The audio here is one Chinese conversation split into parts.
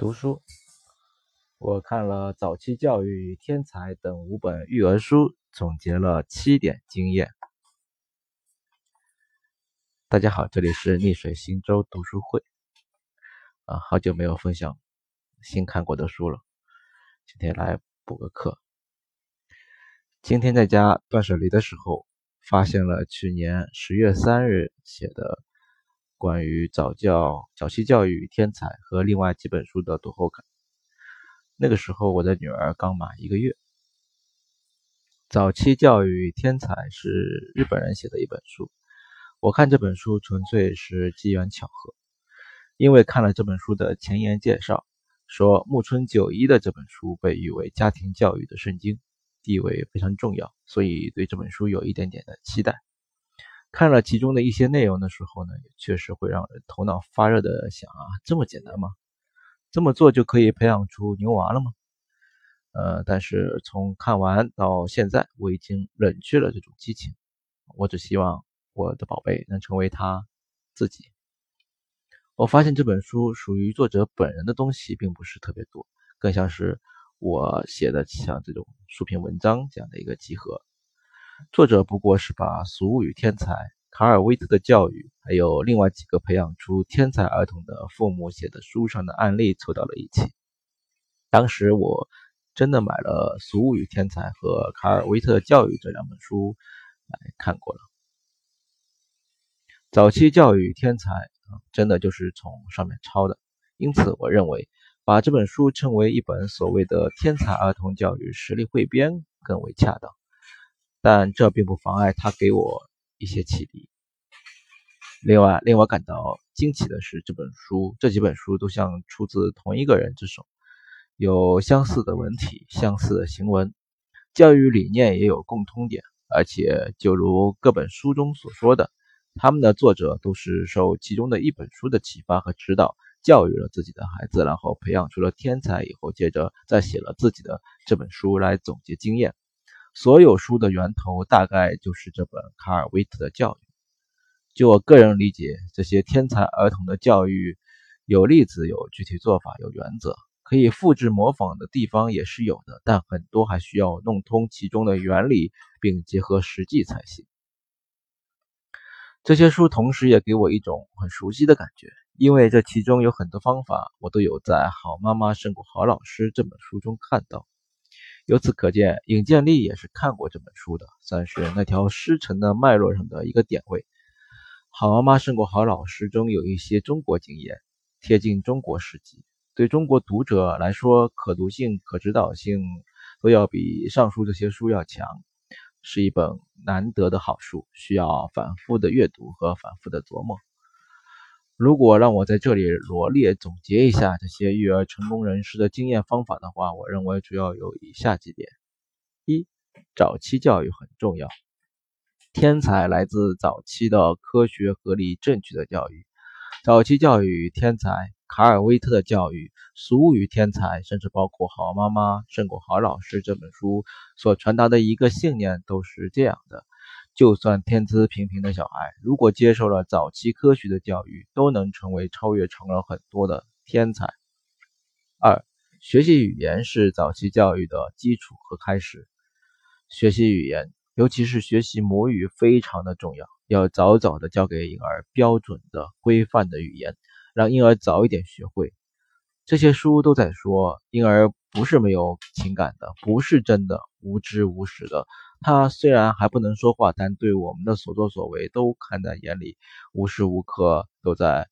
读书，我看了《早期教育与天才》等五本育儿书，总结了七点经验。大家好，这里是逆水行舟读书会。啊，好久没有分享新看过的书了，今天来补个课。今天在家断舍离的时候，发现了去年十月三日写的。关于早教、早期教育与天才和另外几本书的读后感。那个时候，我的女儿刚满一个月。早期教育天才是日本人写的一本书。我看这本书纯粹是机缘巧合，因为看了这本书的前言介绍，说木村九一的这本书被誉为家庭教育的圣经，地位非常重要，所以对这本书有一点点的期待。看了其中的一些内容的时候呢，也确实会让人头脑发热的想啊，这么简单吗？这么做就可以培养出牛娃了吗？呃，但是从看完到现在，我已经冷却了这种激情。我只希望我的宝贝能成为他自己。我发现这本书属于作者本人的东西并不是特别多，更像是我写的像这种书评文章这样的一个集合。作者不过是把俗物与天才、卡尔威特的教育，还有另外几个培养出天才儿童的父母写的书上的案例凑到了一起。当时我真的买了《俗物与天才》和《卡尔威特教育》这两本书来看过了。早期教育天才啊，真的就是从上面抄的。因此，我认为把这本书称为一本所谓的天才儿童教育实力汇编更为恰当。但这并不妨碍他给我一些启迪。另外，令我感到惊奇的是，这本书这几本书都像出自同一个人之手，有相似的文体、相似的行文，教育理念也有共通点。而且，就如各本书中所说的，他们的作者都是受其中的一本书的启发和指导，教育了自己的孩子，然后培养出了天才，以后接着再写了自己的这本书来总结经验。所有书的源头大概就是这本卡尔维特的教育。就我个人理解，这些天才儿童的教育有例子、有具体做法、有原则，可以复制模仿的地方也是有的，但很多还需要弄通其中的原理，并结合实际才行。这些书同时也给我一种很熟悉的感觉，因为这其中有很多方法，我都有在《好妈妈胜过好老师》这本书中看到。由此可见，尹建莉也是看过这本书的，算是那条师承的脉络上的一个点位。好妈妈胜过好老师中有一些中国经验，贴近中国实际，对中国读者来说，可读性、可指导性都要比上述这些书要强，是一本难得的好书，需要反复的阅读和反复的琢磨。如果让我在这里罗列总结一下这些育儿成功人士的经验方法的话，我认为主要有以下几点：一、早期教育很重要，天才来自早期的科学、合理、正确的教育。早期教育天才，卡尔威特的教育，俗物与天才，甚至包括《好妈妈胜过好老师》这本书所传达的一个信念都是这样的。就算天资平平的小孩，如果接受了早期科学的教育，都能成为超越成人很多的天才。二、学习语言是早期教育的基础和开始。学习语言，尤其是学习母语，非常的重要。要早早的教给婴儿标准的、规范的语言，让婴儿早一点学会。这些书都在说，婴儿不是没有情感的，不是真的无知无识的。他虽然还不能说话，但对我们的所作所为都看在眼里，无时无刻都在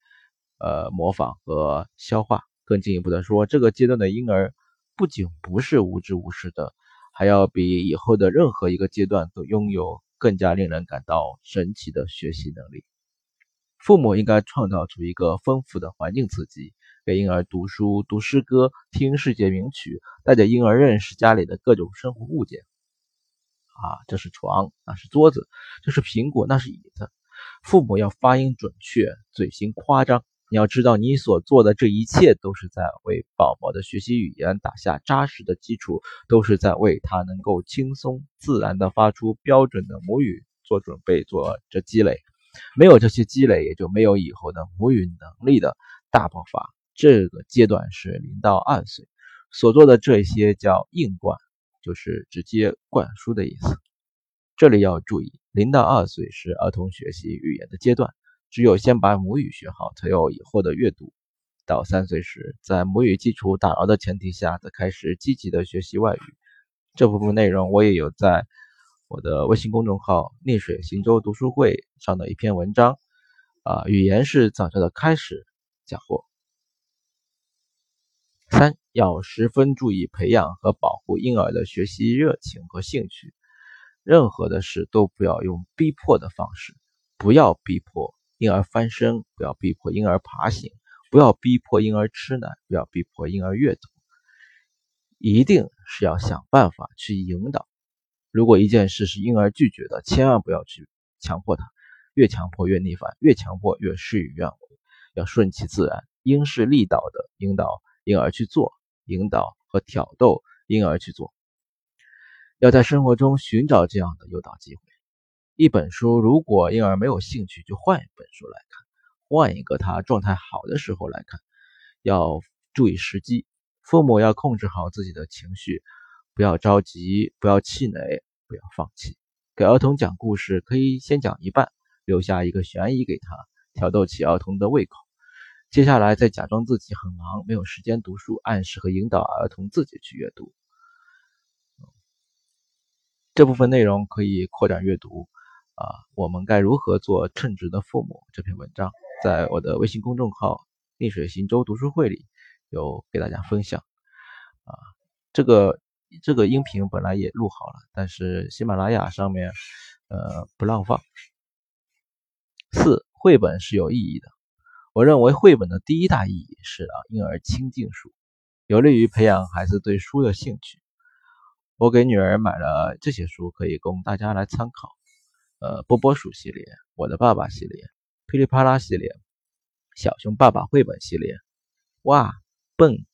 呃模仿和消化。更进一步的说，这个阶段的婴儿不仅不是无知无识的，还要比以后的任何一个阶段都拥有更加令人感到神奇的学习能力。父母应该创造出一个丰富的环境刺激，给婴儿读书、读诗歌、听世界名曲，带着婴儿认识家里的各种生活物件。啊，这是床，那是桌子，这是苹果，那是椅子。父母要发音准确，嘴型夸张。你要知道，你所做的这一切都是在为宝宝的学习语言打下扎实的基础，都是在为他能够轻松自然地发出标准的母语做准备、做这积累。没有这些积累，也就没有以后的母语能力的大爆发。这个阶段是零到二岁，所做的这些叫硬灌，就是直接灌输的意思。这里要注意，零到二岁是儿童学习语言的阶段，只有先把母语学好，才有以后的阅读。到三岁时，在母语基础打牢的前提下，再开始积极的学习外语。这部分内容我也有在我的微信公众号“逆水行舟读书会”上的一篇文章，啊，语言是早教的开始，讲过。三要十分注意培养和保护婴儿的学习热情和兴趣，任何的事都不要用逼迫的方式，不要逼迫婴儿翻身，不要逼迫婴儿爬行。不要逼迫婴儿吃奶，不要逼迫婴儿阅读，一定是要想办法去引导。如果一件事是婴儿拒绝的，千万不要去强迫他，越强迫越逆反，越强迫越事与愿违。要顺其自然，因势利导的引导婴儿去做，引导和挑逗婴儿去做。要在生活中寻找这样的诱导机会。一本书如果婴儿没有兴趣，就换一本书来看。换一个他状态好的时候来看，要注意时机。父母要控制好自己的情绪，不要着急，不要气馁，不要放弃。给儿童讲故事，可以先讲一半，留下一个悬疑给他，挑逗起儿童的胃口。接下来再假装自己很忙，没有时间读书，暗示和引导儿童自己去阅读。这部分内容可以扩展阅读。啊，我们该如何做称职的父母？这篇文章。在我的微信公众号“逆水行舟读书会”里有给大家分享啊，这个这个音频本来也录好了，但是喜马拉雅上面呃不让放。四，绘本是有意义的。我认为绘本的第一大意义是让婴儿亲近书，有利于培养孩子对书的兴趣。我给女儿买了这些书，可以供大家来参考。呃，波波鼠系列，我的爸爸系列。噼里啪啦系列、小熊爸爸绘本系列、哇笨，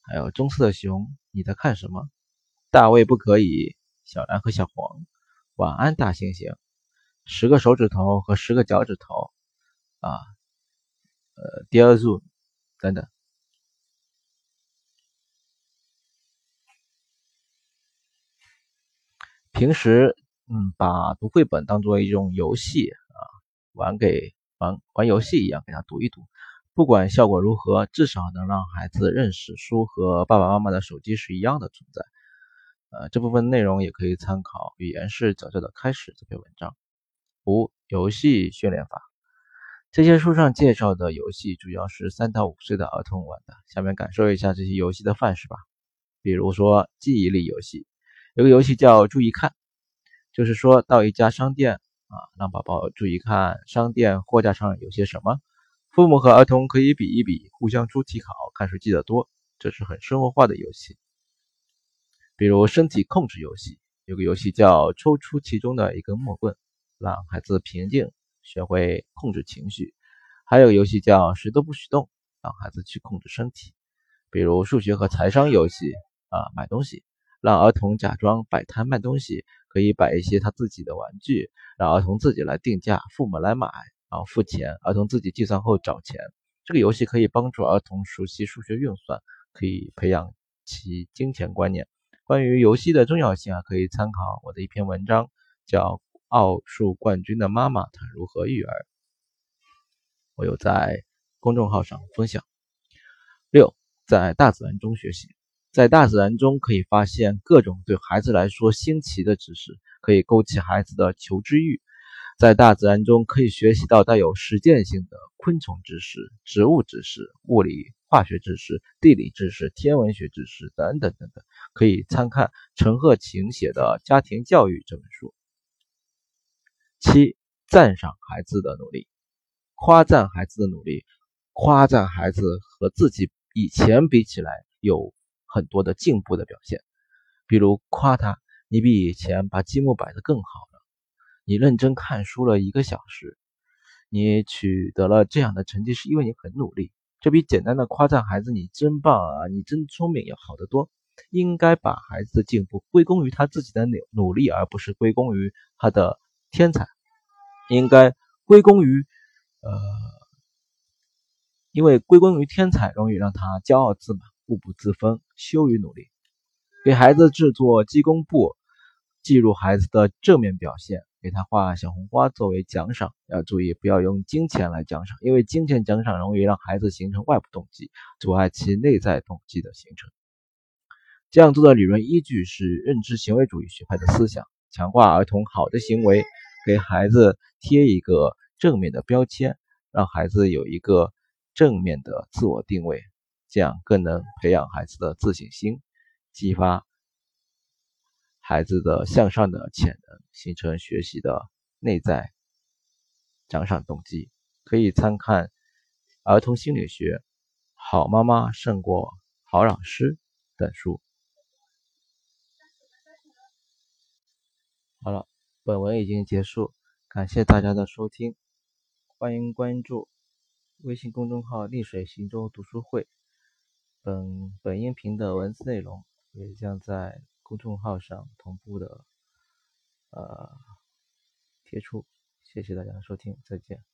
还有棕色的熊，你在看什么？大卫不可以，小蓝和小黄，晚安大猩猩，十个手指头和十个脚趾头啊，呃第二数等等。平时嗯，把读绘本当做一种游戏啊，玩给。玩玩游戏一样给他读一读，不管效果如何，至少能让孩子认识书和爸爸妈妈的手机是一样的存在。呃，这部分内容也可以参考《语言是早教的开始》这篇文章。五、游戏训练法，这些书上介绍的游戏主要是三到五岁的儿童玩的。下面感受一下这些游戏的范式吧。比如说记忆力游戏，有个游戏叫“注意看”，就是说到一家商店。啊，让宝宝注意看商店货架上有些什么。父母和儿童可以比一比，互相出题考，看谁记得多。这是很生活化的游戏。比如身体控制游戏，有个游戏叫抽出其中的一根木棍，让孩子平静，学会控制情绪。还有游戏叫谁都不许动，让孩子去控制身体。比如数学和财商游戏啊，买东西，让儿童假装摆摊卖东西。可以摆一些他自己的玩具，让儿童自己来定价，父母来买，然后付钱，儿童自己计算后找钱。这个游戏可以帮助儿童熟悉数学运算，可以培养其金钱观念。关于游戏的重要性啊，可以参考我的一篇文章，叫《奥数冠军的妈妈她如何育儿》，我有在公众号上分享。六，在大自然中学习。在大自然中可以发现各种对孩子来说新奇的知识，可以勾起孩子的求知欲。在大自然中可以学习到带有实践性的昆虫知识、植物知识、物理化学知识、地理知识、天文学知识等等等等。可以参看陈鹤琴写的《家庭教育》这本书。七、赞赏孩子的努力，夸赞孩子的努力，夸赞孩子和自己以前比起来有。很多的进步的表现，比如夸他，你比以前把积木摆得更好了，你认真看书了一个小时，你取得了这样的成绩是因为你很努力，这比简单的夸赞孩子你真棒啊，你真聪明要好得多。应该把孩子的进步归功于他自己的努努力，而不是归功于他的天才，应该归功于呃因为归功于天才容易让他骄傲自满、固步自封、羞于努力。给孩子制作记功簿，记录孩子的正面表现，给他画小红花作为奖赏。要注意，不要用金钱来奖赏，因为金钱奖赏容易让孩子形成外部动机，阻碍其内在动机的形成。这样做的理论依据是认知行为主义学派的思想，强化儿童好的行为，给孩子贴一个正面的标签，让孩子有一个正面的自我定位，这样更能培养孩子的自信心，激发孩子的向上的潜能，形成学习的内在奖赏动机。可以参看《儿童心理学》《好妈妈胜过好老师》等书。好了，本文已经结束感谢大家的收听欢迎关注微信公众号丽水行舟读书会本本音频的文字内容也将在公众号上同步的呃贴出谢谢大家的收听再见。